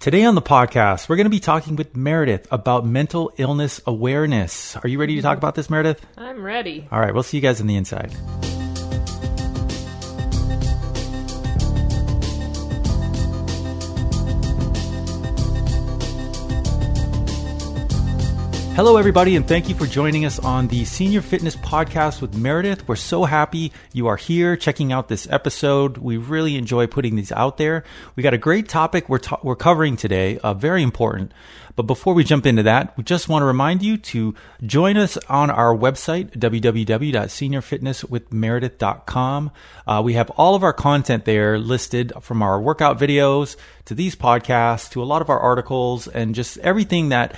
Today on the podcast, we're going to be talking with Meredith about mental illness awareness. Are you ready to talk about this, Meredith? I'm ready. All right, we'll see you guys on the inside. Hello, everybody, and thank you for joining us on the Senior Fitness Podcast with Meredith. We're so happy you are here checking out this episode. We really enjoy putting these out there. We got a great topic we're, ta- we're covering today, uh, very important. But before we jump into that, we just want to remind you to join us on our website, www.seniorfitnesswithmeredith.com. Uh, we have all of our content there listed from our workout videos to these podcasts to a lot of our articles and just everything that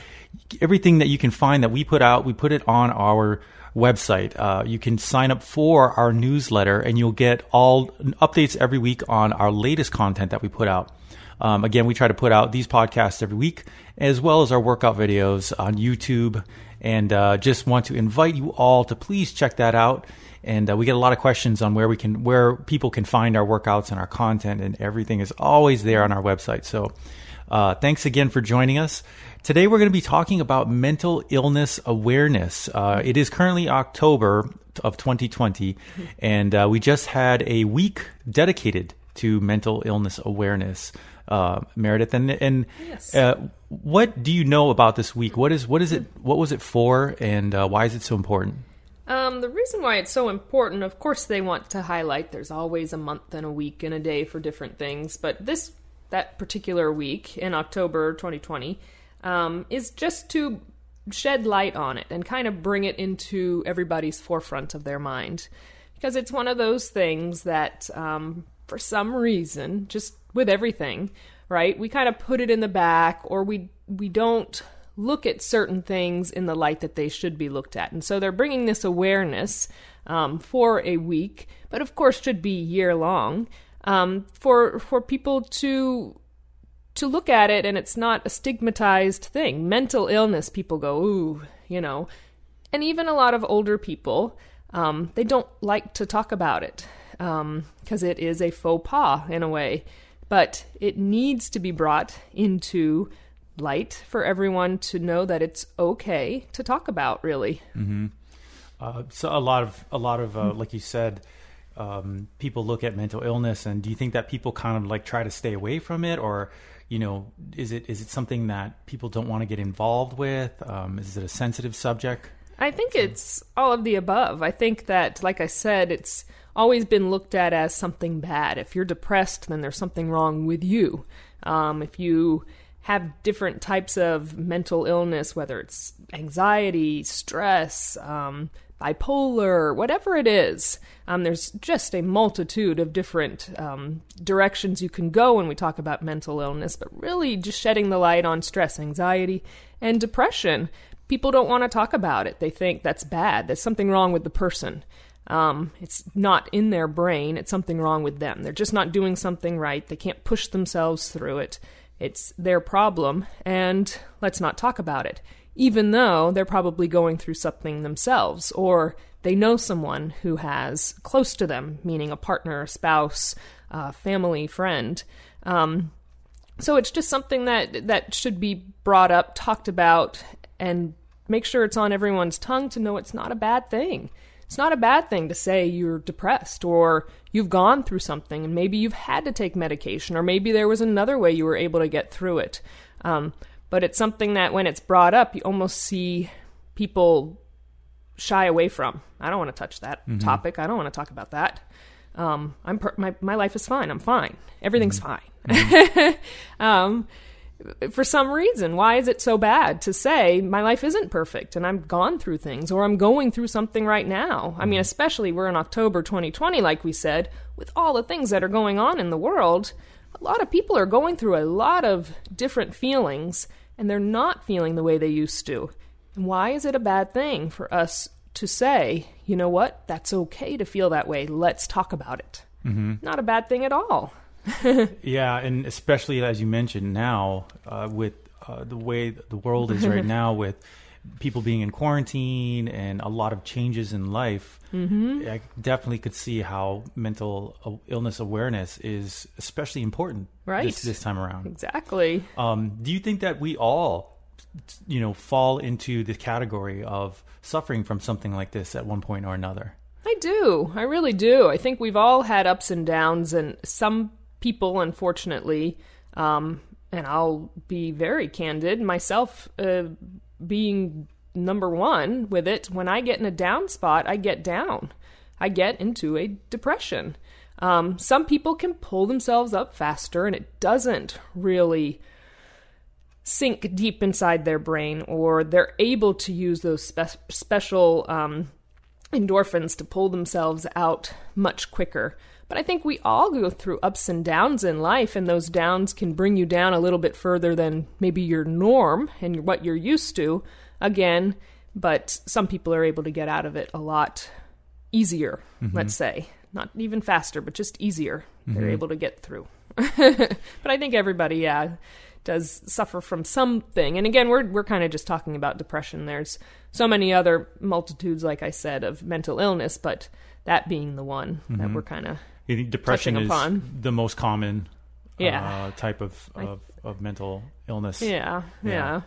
everything that you can find that we put out, we put it on our website. Uh, you can sign up for our newsletter and you'll get all updates every week on our latest content that we put out. Um, again, we try to put out these podcasts every week as well as our workout videos on YouTube. And uh, just want to invite you all to please check that out. And uh, we get a lot of questions on where we can, where people can find our workouts and our content, and everything is always there on our website. So, uh, thanks again for joining us. Today, we're going to be talking about mental illness awareness. Uh, it is currently October of 2020, and uh, we just had a week dedicated to mental illness awareness. Uh, Meredith, and and Yes. uh, what do you know about this week? What is what is it? What was it for, and uh, why is it so important? Um, the reason why it's so important, of course, they want to highlight there's always a month and a week and a day for different things, but this that particular week in October 2020 um, is just to shed light on it and kind of bring it into everybody's forefront of their mind because it's one of those things that um, for some reason just with everything right we kind of put it in the back or we we don't look at certain things in the light that they should be looked at and so they're bringing this awareness um, for a week but of course should be year long um, for for people to to look at it and it's not a stigmatized thing. Mental illness, people go, ooh, you know. And even a lot of older people, um, they don't like to talk about it because it is a faux pas in a way. But it needs to be brought into light for everyone to know that it's okay to talk about, really. Uh, so a lot of a lot of uh, like you said, um, people look at mental illness, and do you think that people kind of like try to stay away from it, or you know, is it is it something that people don't want to get involved with? Um, is it a sensitive subject? I think it's all of the above. I think that, like I said, it's always been looked at as something bad. If you're depressed, then there's something wrong with you. Um, if you have different types of mental illness, whether it's anxiety, stress, um, bipolar, whatever it is, um, there's just a multitude of different um, directions you can go when we talk about mental illness, but really just shedding the light on stress, anxiety, and depression. People don't want to talk about it. They think that's bad. There's something wrong with the person. Um, it's not in their brain. It's something wrong with them. They're just not doing something right. They can't push themselves through it. It's their problem, and let's not talk about it. Even though they're probably going through something themselves, or they know someone who has close to them, meaning a partner, a spouse, a family, friend. Um, so it's just something that that should be brought up, talked about, and make sure it's on everyone's tongue to know it's not a bad thing. It's not a bad thing to say you're depressed or you've gone through something and maybe you've had to take medication or maybe there was another way you were able to get through it. Um, but it's something that when it's brought up, you almost see people shy away from. I don't want to touch that topic. I don't want to talk about that. Um, I'm per- my my life is fine. I'm fine. Everything's fine. um, for some reason, why is it so bad to say my life isn't perfect and I'm gone through things or I'm going through something right now? I mean, especially we're in October 2020, like we said, with all the things that are going on in the world. A lot of people are going through a lot of different feelings and they're not feeling the way they used to. And why is it a bad thing for us to say, you know what, that's okay to feel that way? Let's talk about it. Mm-hmm. Not a bad thing at all. Yeah, and especially as you mentioned now, uh, with uh, the way the world is right now, with people being in quarantine and a lot of changes in life, mm-hmm. I definitely could see how mental illness awareness is especially important right. this, this time around. Exactly. Um, do you think that we all, you know, fall into the category of suffering from something like this at one point or another? I do. I really do. I think we've all had ups and downs, and some people, unfortunately, um, and I'll be very candid, myself uh, being number one with it, when I get in a down spot, I get down. I get into a depression. Um, some people can pull themselves up faster, and it doesn't really sink deep inside their brain, or they're able to use those spe- special um, endorphins to pull themselves out much quicker. But I think we all go through ups and downs in life, and those downs can bring you down a little bit further than maybe your norm and what you're used to. Again, but some people are able to get out of it a lot easier, mm-hmm. let's say. Not even faster, but just easier. Mm-hmm. They're able to get through. but I think everybody, yeah, does suffer from something. And again, we're we're kind of just talking about depression. There's so many other multitudes, like I said, of mental illness, but that being the one mm-hmm. that we're kind of depression is upon. the most common yeah. Uh, type of, of, of, mental illness. Yeah, yeah. yeah.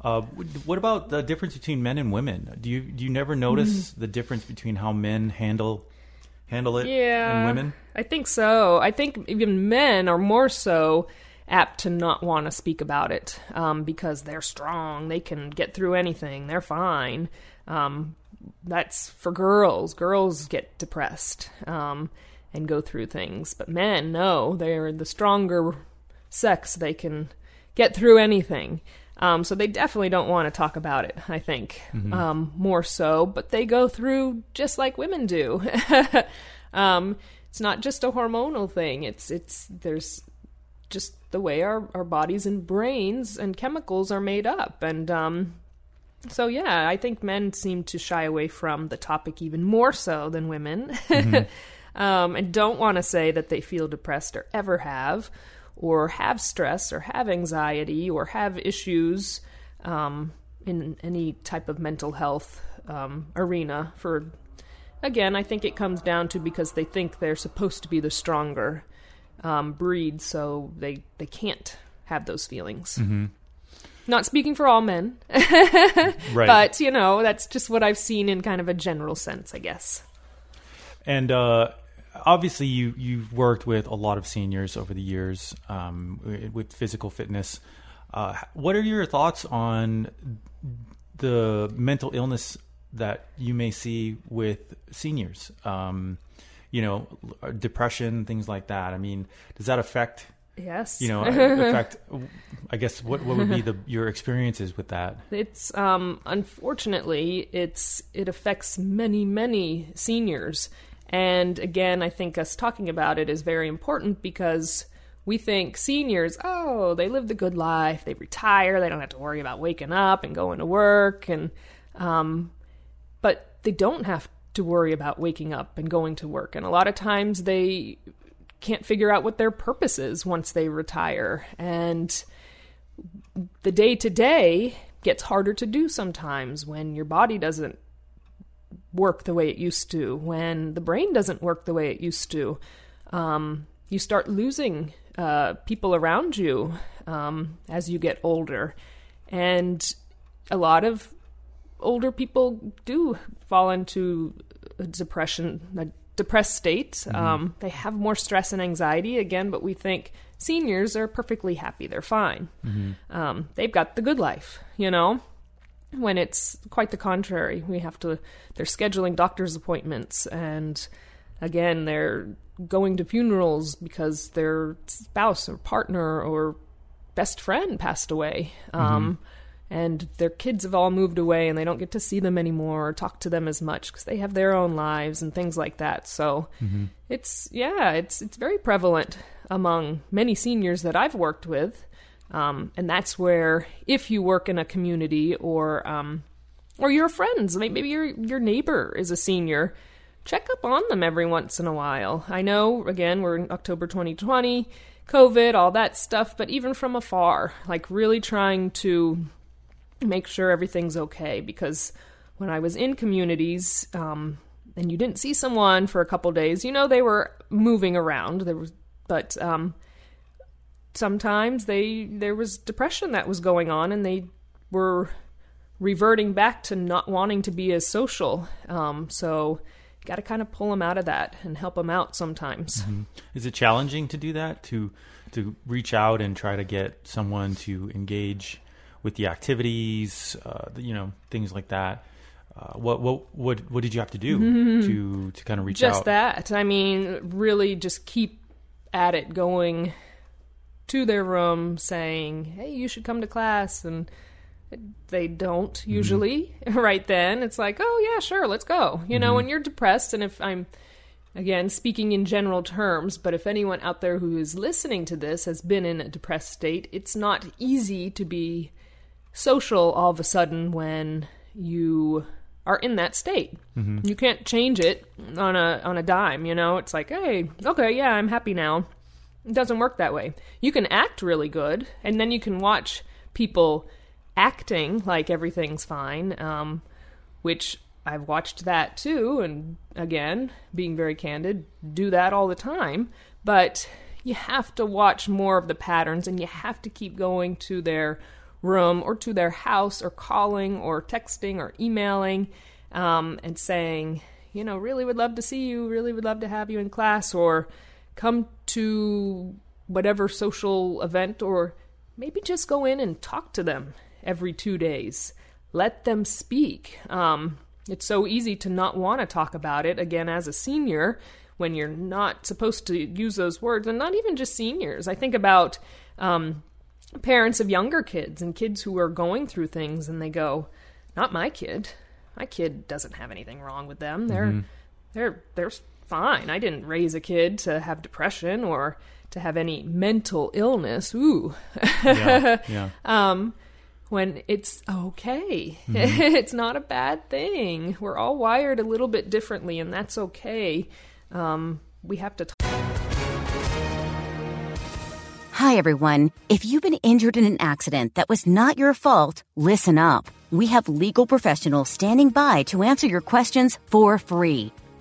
Uh, what about the difference between men and women? Do you do you never notice mm. the difference between how men handle handle it yeah, and women? I think so. I think even men are more so apt to not want to speak about it um, because they're strong. They can get through anything. They're fine. Um, that's for girls. Girls get depressed. Um, and go through things. But men, no, they're the stronger sex. They can get through anything. Um, so they definitely don't want to talk about it, I think, mm-hmm. um, more so. But they go through just like women do. um, it's not just a hormonal thing. It's it's there's just the way our, our bodies and brains and chemicals are made up. And um, so, yeah, I think men seem to shy away from the topic even more so than women. Mm-hmm. Um, and don't want to say that they feel depressed or ever have, or have stress or have anxiety or have issues um, in any type of mental health um, arena. For again, I think it comes down to because they think they're supposed to be the stronger um, breed, so they they can't have those feelings. Mm-hmm. Not speaking for all men, right. but you know that's just what I've seen in kind of a general sense, I guess. And uh, obviously you you've worked with a lot of seniors over the years um, with physical fitness. Uh, what are your thoughts on the mental illness that you may see with seniors? Um, you know, depression, things like that. I mean, does that affect? Yes. You know, affect. I guess what what would be the your experiences with that? It's um, unfortunately it's it affects many many seniors and again, I think us talking about it is very important because we think seniors, oh, they live the good life, they retire, they don't have to worry about waking up and going to work, and um, but they don't have to worry about waking up and going to work, and a lot of times they can't figure out what their purpose is once they retire, and the day to day gets harder to do sometimes when your body doesn't work the way it used to, when the brain doesn't work the way it used to, um, you start losing uh, people around you um, as you get older. And a lot of older people do fall into a depression, a depressed state. Mm-hmm. Um, they have more stress and anxiety again, but we think seniors are perfectly happy. They're fine. Mm-hmm. Um, they've got the good life, you know? When it's quite the contrary. We have to, they're scheduling doctor's appointments, and again, they're going to funerals because their spouse or partner or best friend passed away. Mm-hmm. Um, and their kids have all moved away and they don't get to see them anymore or talk to them as much because they have their own lives and things like that. So mm-hmm. it's yeah, it's it's very prevalent among many seniors that I've worked with. Um, and that's where, if you work in a community or um, or your friends, maybe your your neighbor is a senior, check up on them every once in a while. I know, again, we're in October 2020, COVID, all that stuff, but even from afar, like really trying to make sure everything's okay. Because when I was in communities, um, and you didn't see someone for a couple days, you know they were moving around. There was, but um, sometimes they there was depression that was going on, and they were reverting back to not wanting to be as social. Um, so got to kind of pull them out of that and help them out sometimes. Mm-hmm. Is it challenging to do that to to reach out and try to get someone to engage with the activities, uh, you know, things like that? Uh, what what what what did you have to do mm-hmm. to to kind of reach just out? Just that. I mean, really, just keep at it, going to their room, saying, "Hey, you should come to class," and they don't mm-hmm. usually mm-hmm. right then. It's like, "Oh yeah, sure, let's go." You mm-hmm. know, when you're depressed, and if I'm again speaking in general terms, but if anyone out there who is listening to this has been in a depressed state, it's not easy to be social all of a sudden when you are in that state. Mm-hmm. You can't change it on a on a dime, you know? It's like, "Hey, okay, yeah, I'm happy now." It doesn't work that way. You can act really good and then you can watch people acting like everything's fine, um, which I've watched that too, and again, being very candid, do that all the time. But you have to watch more of the patterns and you have to keep going to their room or to their house or calling or texting or emailing um, and saying, you know, really would love to see you, really would love to have you in class, or come to whatever social event, or maybe just go in and talk to them every two days. Let them speak. Um, it's so easy to not want to talk about it again as a senior when you're not supposed to use those words, and not even just seniors. I think about um, parents of younger kids and kids who are going through things and they go, "Not my kid. My kid doesn't have anything wrong with them. They're mm-hmm. they're they're fine. I didn't raise a kid to have depression or to have any mental illness. Ooh. yeah, yeah. um when it's okay. Mm-hmm. it's not a bad thing. We're all wired a little bit differently and that's okay. Um we have to t- Hi, everyone. If you've been injured in an accident that was not your fault, listen up. We have legal professionals standing by to answer your questions for free.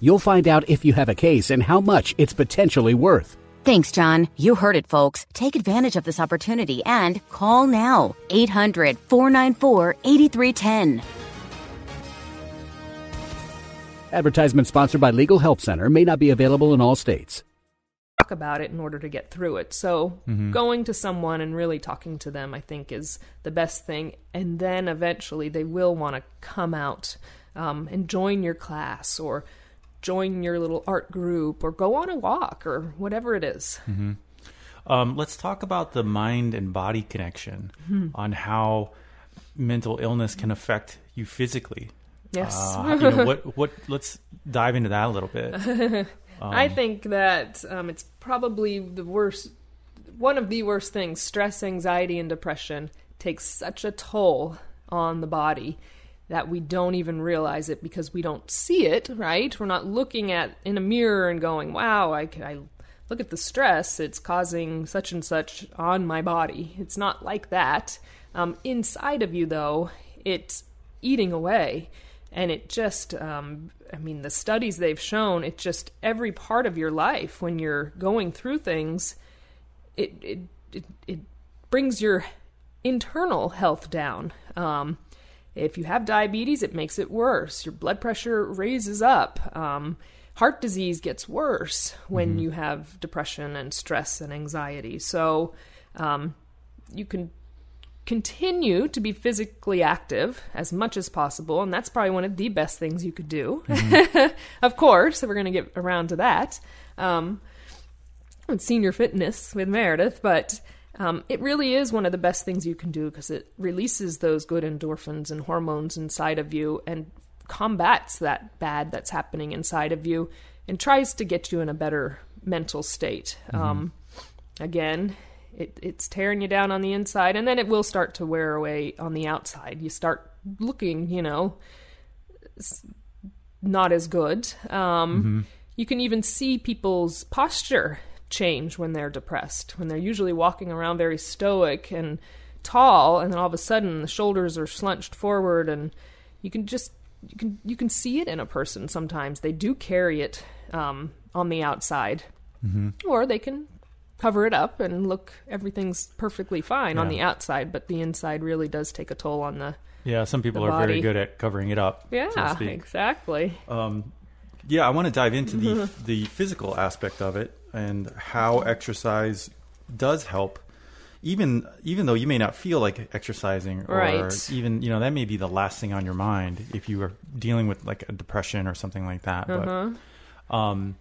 You'll find out if you have a case and how much it's potentially worth. Thanks, John. You heard it, folks. Take advantage of this opportunity and call now. 800 494 8310. Advertisement sponsored by Legal Help Center may not be available in all states talk about it in order to get through it. So mm-hmm. going to someone and really talking to them, I think, is the best thing. And then eventually they will want to come out um, and join your class or join your little art group or go on a walk or whatever it is. Mm-hmm. Um, let's talk about the mind and body connection mm-hmm. on how mental illness can affect you physically. Yes. Uh, you know, what, what, let's dive into that a little bit. Um, I think that um, it's probably the worst, one of the worst things. Stress, anxiety, and depression takes such a toll on the body that we don't even realize it because we don't see it, right? We're not looking at in a mirror and going, wow, I, I look at the stress, it's causing such and such on my body. It's not like that. Um, inside of you, though, it's eating away and it just um, i mean the studies they've shown it just every part of your life when you're going through things it it it, it brings your internal health down um, if you have diabetes it makes it worse your blood pressure raises up um, heart disease gets worse when mm-hmm. you have depression and stress and anxiety so um, you can continue to be physically active as much as possible, and that's probably one of the best things you could do. Mm-hmm. of course, we're going to get around to that. Um, senior fitness with Meredith, but um, it really is one of the best things you can do because it releases those good endorphins and hormones inside of you and combats that bad that's happening inside of you and tries to get you in a better mental state. Um, again, it, it's tearing you down on the inside, and then it will start to wear away on the outside. You start looking, you know, not as good. Um, You can even see people's posture change when they're depressed, when they're usually walking around very stoic and tall, and then all of a sudden the shoulders are slunched forward, and you can just you can you can see it in a person. Sometimes they do carry it um, on the outside, or they can cover it up and look everything's perfectly fine on the outside, but the inside really does take a toll on the Yeah, some people are very good at covering it up. yeah speak. exactly Yeah, I want to dive into the the physical aspect of it and how exercise does help. Even even though you may not feel like exercising, or Right. even you know that may be the last thing on your mind if you are dealing with like a depression or something like that. Uh-huh. But um,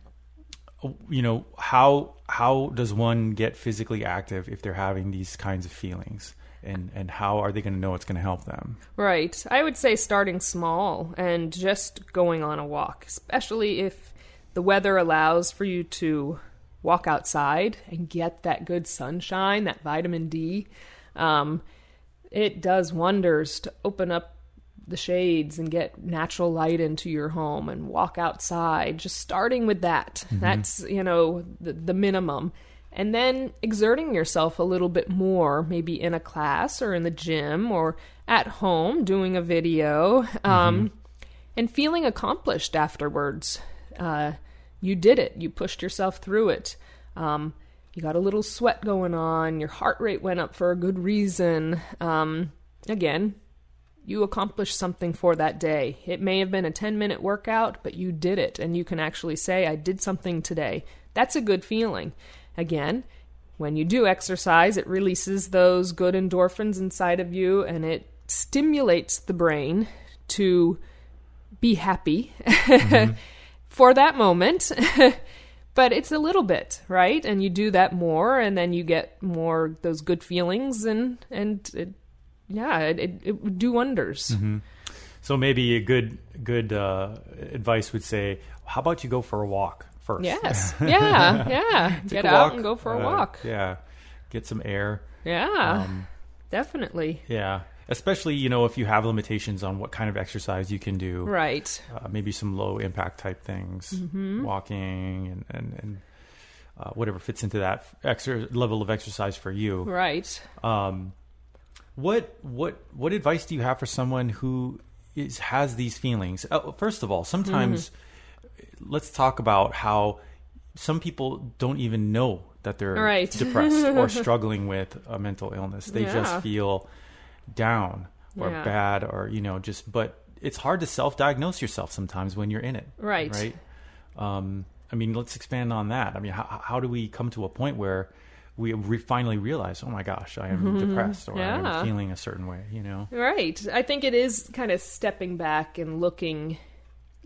you know how how does one get physically active if they're having these kinds of feelings, and and how are they going to know it's going to help them? Right. I would say starting small and just going on a walk, especially if the weather allows for you to walk outside and get that good sunshine, that vitamin D. Um, it does wonders to open up the shades and get natural light into your home and walk outside. Just starting with that. That's, you know, the, the minimum. And then exerting yourself a little bit more, maybe in a class or in the gym or at home doing a video, um, and feeling accomplished afterwards. Uh, you did it. You pushed yourself through it. Um, you got a little sweat going on. Your heart rate went up for a good reason. Um, again, you accomplished something for that day. It may have been a 10 minute workout, but you did it. And you can actually say, I did something today. That's a good feeling. Again, when you do exercise, it releases those good endorphins inside of you and it stimulates the brain to be happy for that moment. but it's a little bit, right? And you do that more and then you get more those good feelings and and it, yeah, it, it, it would do wonders. So maybe a good good uh, advice would say, how about you go for a walk first? Yes. Yeah. Yeah. Get out walk, and go for a uh, walk. Yeah, get some air. Yeah. Um, definitely. yeah, especially you know if you have limitations on what kind of exercise you can do. Right. Uh, maybe some low impact type things, Mm-hmm. walking and and, and uh, whatever fits into that exer- level of exercise for you. Right. Um, what what what advice do you have for someone who is has these feelings? Uh, first of all, sometimes Mm-hmm. Let's talk about how some people don't even know that they're Right. depressed or struggling with a mental illness. They Yeah. just feel down or Yeah. bad or you know just but it's hard to self-diagnose yourself sometimes when you're in it. Right. Right. Um, I mean, let's expand on that. I mean, how, how do we come to a point where we re- finally realize, oh my gosh, I am depressed or Mm-hmm. Yeah. am feeling a certain way, you know? Right. I think it is kind of stepping back and looking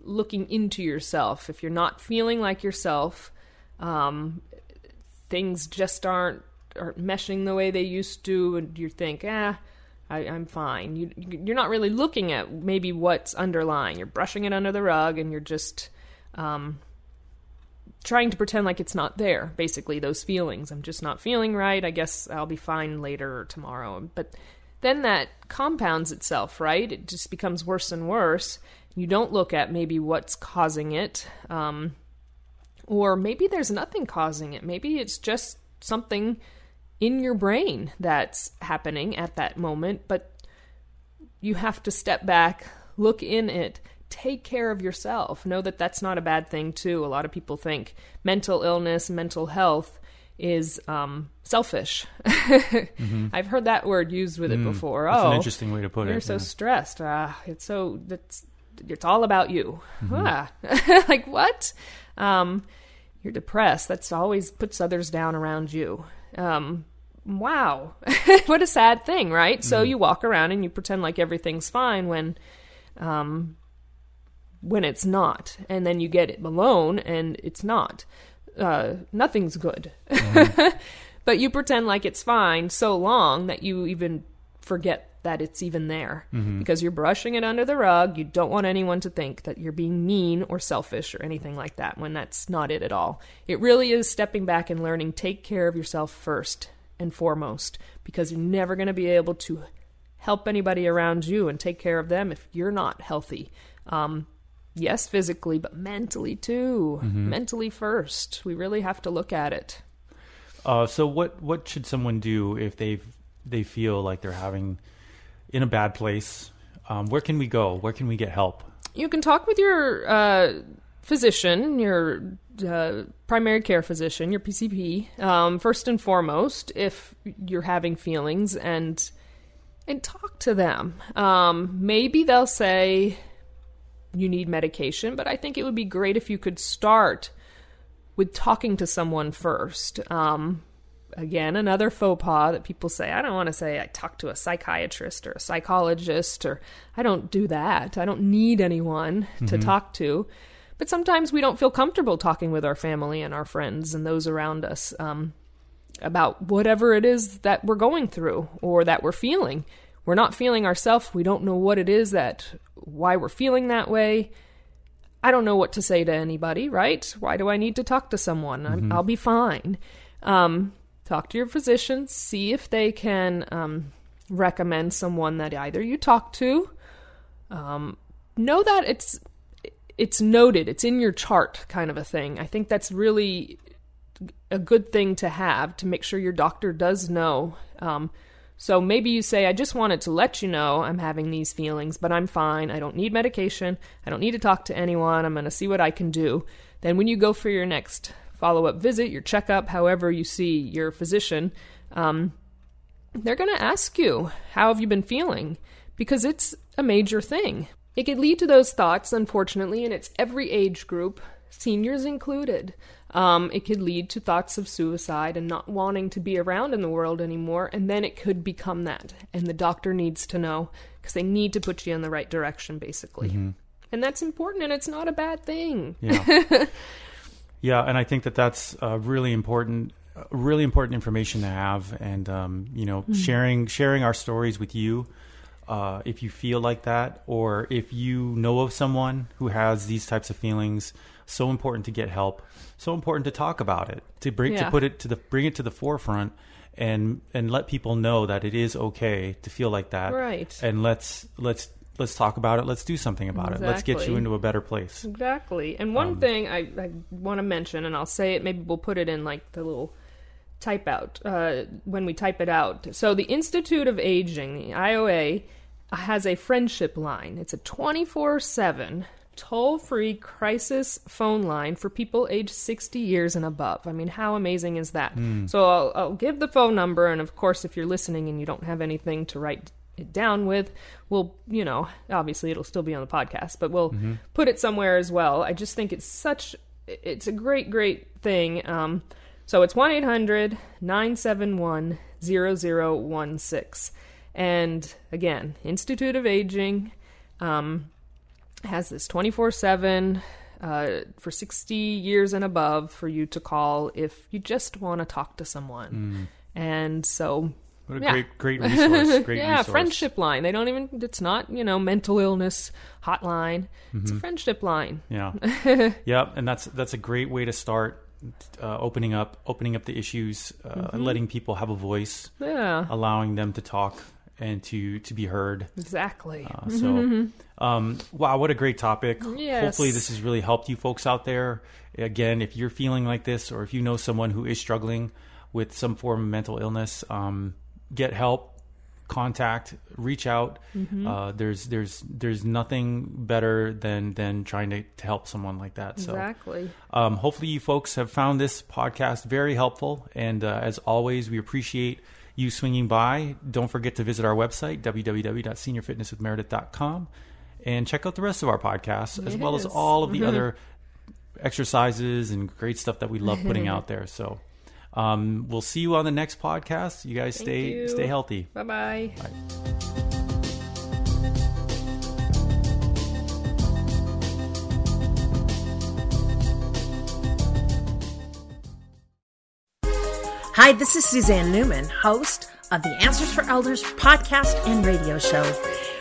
looking into yourself. If you're not feeling like yourself, um, things just aren't aren't meshing the way they used to, and you think, ah, I, I'm fine. You you're not really looking at maybe what's underlying. You're brushing it under the rug, and you're just um, trying to pretend like it's not there. Basically, those feelings. I'm just not feeling right. I guess I'll be fine later or tomorrow. But then that compounds itself, right? It just becomes worse and worse. You don't look at maybe what's causing it, um, or maybe there's nothing causing it. Maybe it's just something in your brain that's happening at that moment, but you have to step back, look in it, take care of yourself. Know that that's not a bad thing, too. A lot of people think mental illness, mental health is um, selfish. I've heard that word used with it before. Mm-hmm. Mm. That's oh, an interesting way to put it. you're so yeah. stressed. Ah, it's so that's it's all about you. Mm-hmm. Ah. like what? Um, you're depressed. That's always puts others down around you. Um, wow, what a sad thing, right? Mm-hmm. So you walk around and you pretend like everything's fine when, um, when it's not, and then you get it alone and it's not. Uh, nothing's good. Mm-hmm. but but you pretend like it's fine so long that you even forget that it's even there because you're brushing it under the rug. You don't want anyone to think that you're being mean or selfish or anything like that when that's not it at all. It really is stepping back and learning take care of yourself first and foremost because you're never going to be able to help anybody around you and take care of them if you're not healthy. Um, yes, physically, but mentally too. Mentally first. We really have to look at it. Uh, so what what should someone do if they they feel like they're having in a bad place? Um, where can we go? Where can we get help? You can talk with your uh, physician, your uh, primary care physician, your PCP, um, first and foremost, if you're having feelings, and and talk to them. Um, maybe they'll say you need medication, but I think it would be great if you could start with talking to someone first. Um, again, another faux pas that people say. I don't want to say I talk to a psychiatrist or a psychologist, or I don't do that. I don't need anyone to talk to. But sometimes we don't feel comfortable talking with our family and our friends and those around us um, about whatever it is that we're going through or that we're feeling. We're not feeling ourselves. We don't know what it is that, why we're feeling that way. I don't know what to say to anybody, right? Why do I need to talk to someone? I'm, I'll be fine. Um, talk to your physician, see if they can um, recommend someone that either you talk to. Um, know that it's it's noted, it's in your chart, kind of a thing. I think that's really a good thing to have to make sure your doctor does know. Um, so maybe you say, I just wanted to let you know I'm having these feelings, but I'm fine. I don't need medication. I don't need to talk to anyone. I'm going to see what I can do. Then, when you go for your next follow up visit, your checkup, however you see your physician, um, they're going to ask you, How have you been feeling? Because it's a major thing. It could lead to those thoughts, unfortunately, and it's every age group, seniors included. Um, it could lead to thoughts of suicide and not wanting to be around in the world anymore, and then it could become that. And the doctor needs to know because they need to put you in the right direction, basically. And that's important, and it's not a bad thing. Yeah, yeah, and I think that that's uh, really important, really important information to have, and um, you know, sharing sharing our stories with you. Uh, if you feel like that, or if you know of someone who has these types of feelings, so important to get help. So important to talk about it, to bring Yeah. to put it to the bring it to the forefront, and and let people know that it is okay to feel like that. Right. And let's let's let's talk about it. Let's do something about it. Let's get you into a better place. Exactly. And one thing I, I want to mention, and I'll say it, maybe we'll put it in like the little type out uh, when we type it out. So the Institute of Aging, the IOA, has a friendship line. It's a 24 7 toll free crisis phone line for people aged 60 years and above. I mean, how amazing is that? So I'll, I'll give the phone number, and of course, if you're listening and you don't have anything to write it down with, we'll, you know, obviously it'll still be on the podcast, but we'll put it somewhere as well. I just think it's such, it's a great, great thing. Um, so it's 1 800 971 0016. And again, Institute of Aging um, has this 24 7 uh, for 60 years and above for you to call if you just want to talk to someone. And so What a Yeah. great great resource. Great yeah, resource. friendship line. They don't even. It's not you know mental illness hotline. It's a friendship line. Yeah. yeah. And that's that's a great way to start uh, opening up opening up the issues, uh, Mm-hmm. letting people have a voice, Yeah, allowing them to talk and to to be heard. exactly. Uh, so, um, wow, what a great topic. Mm-hmm. Yes. Hopefully, this has really helped you folks out there. Again, if you're feeling like this, or if you know someone who is struggling with some form of mental illness, um, get help, contact, reach out. Mm-hmm. Uh, there's there's there's nothing better than than trying to, to help someone like that. So, exactly. um, hopefully, you folks have found this podcast very helpful. And uh, as always, we appreciate you swinging by. Don't forget to visit our website, www.seniorfitnesswithmeredith.com, and check out the rest of our podcasts, as well as all of the other exercises and great stuff that we love putting out there. So, um, we'll see you on the next podcast. You guys Thank stay you. stay healthy. Bye bye. Hi, this is Suzanne Newman, host of the Answers for Elders podcast and radio show.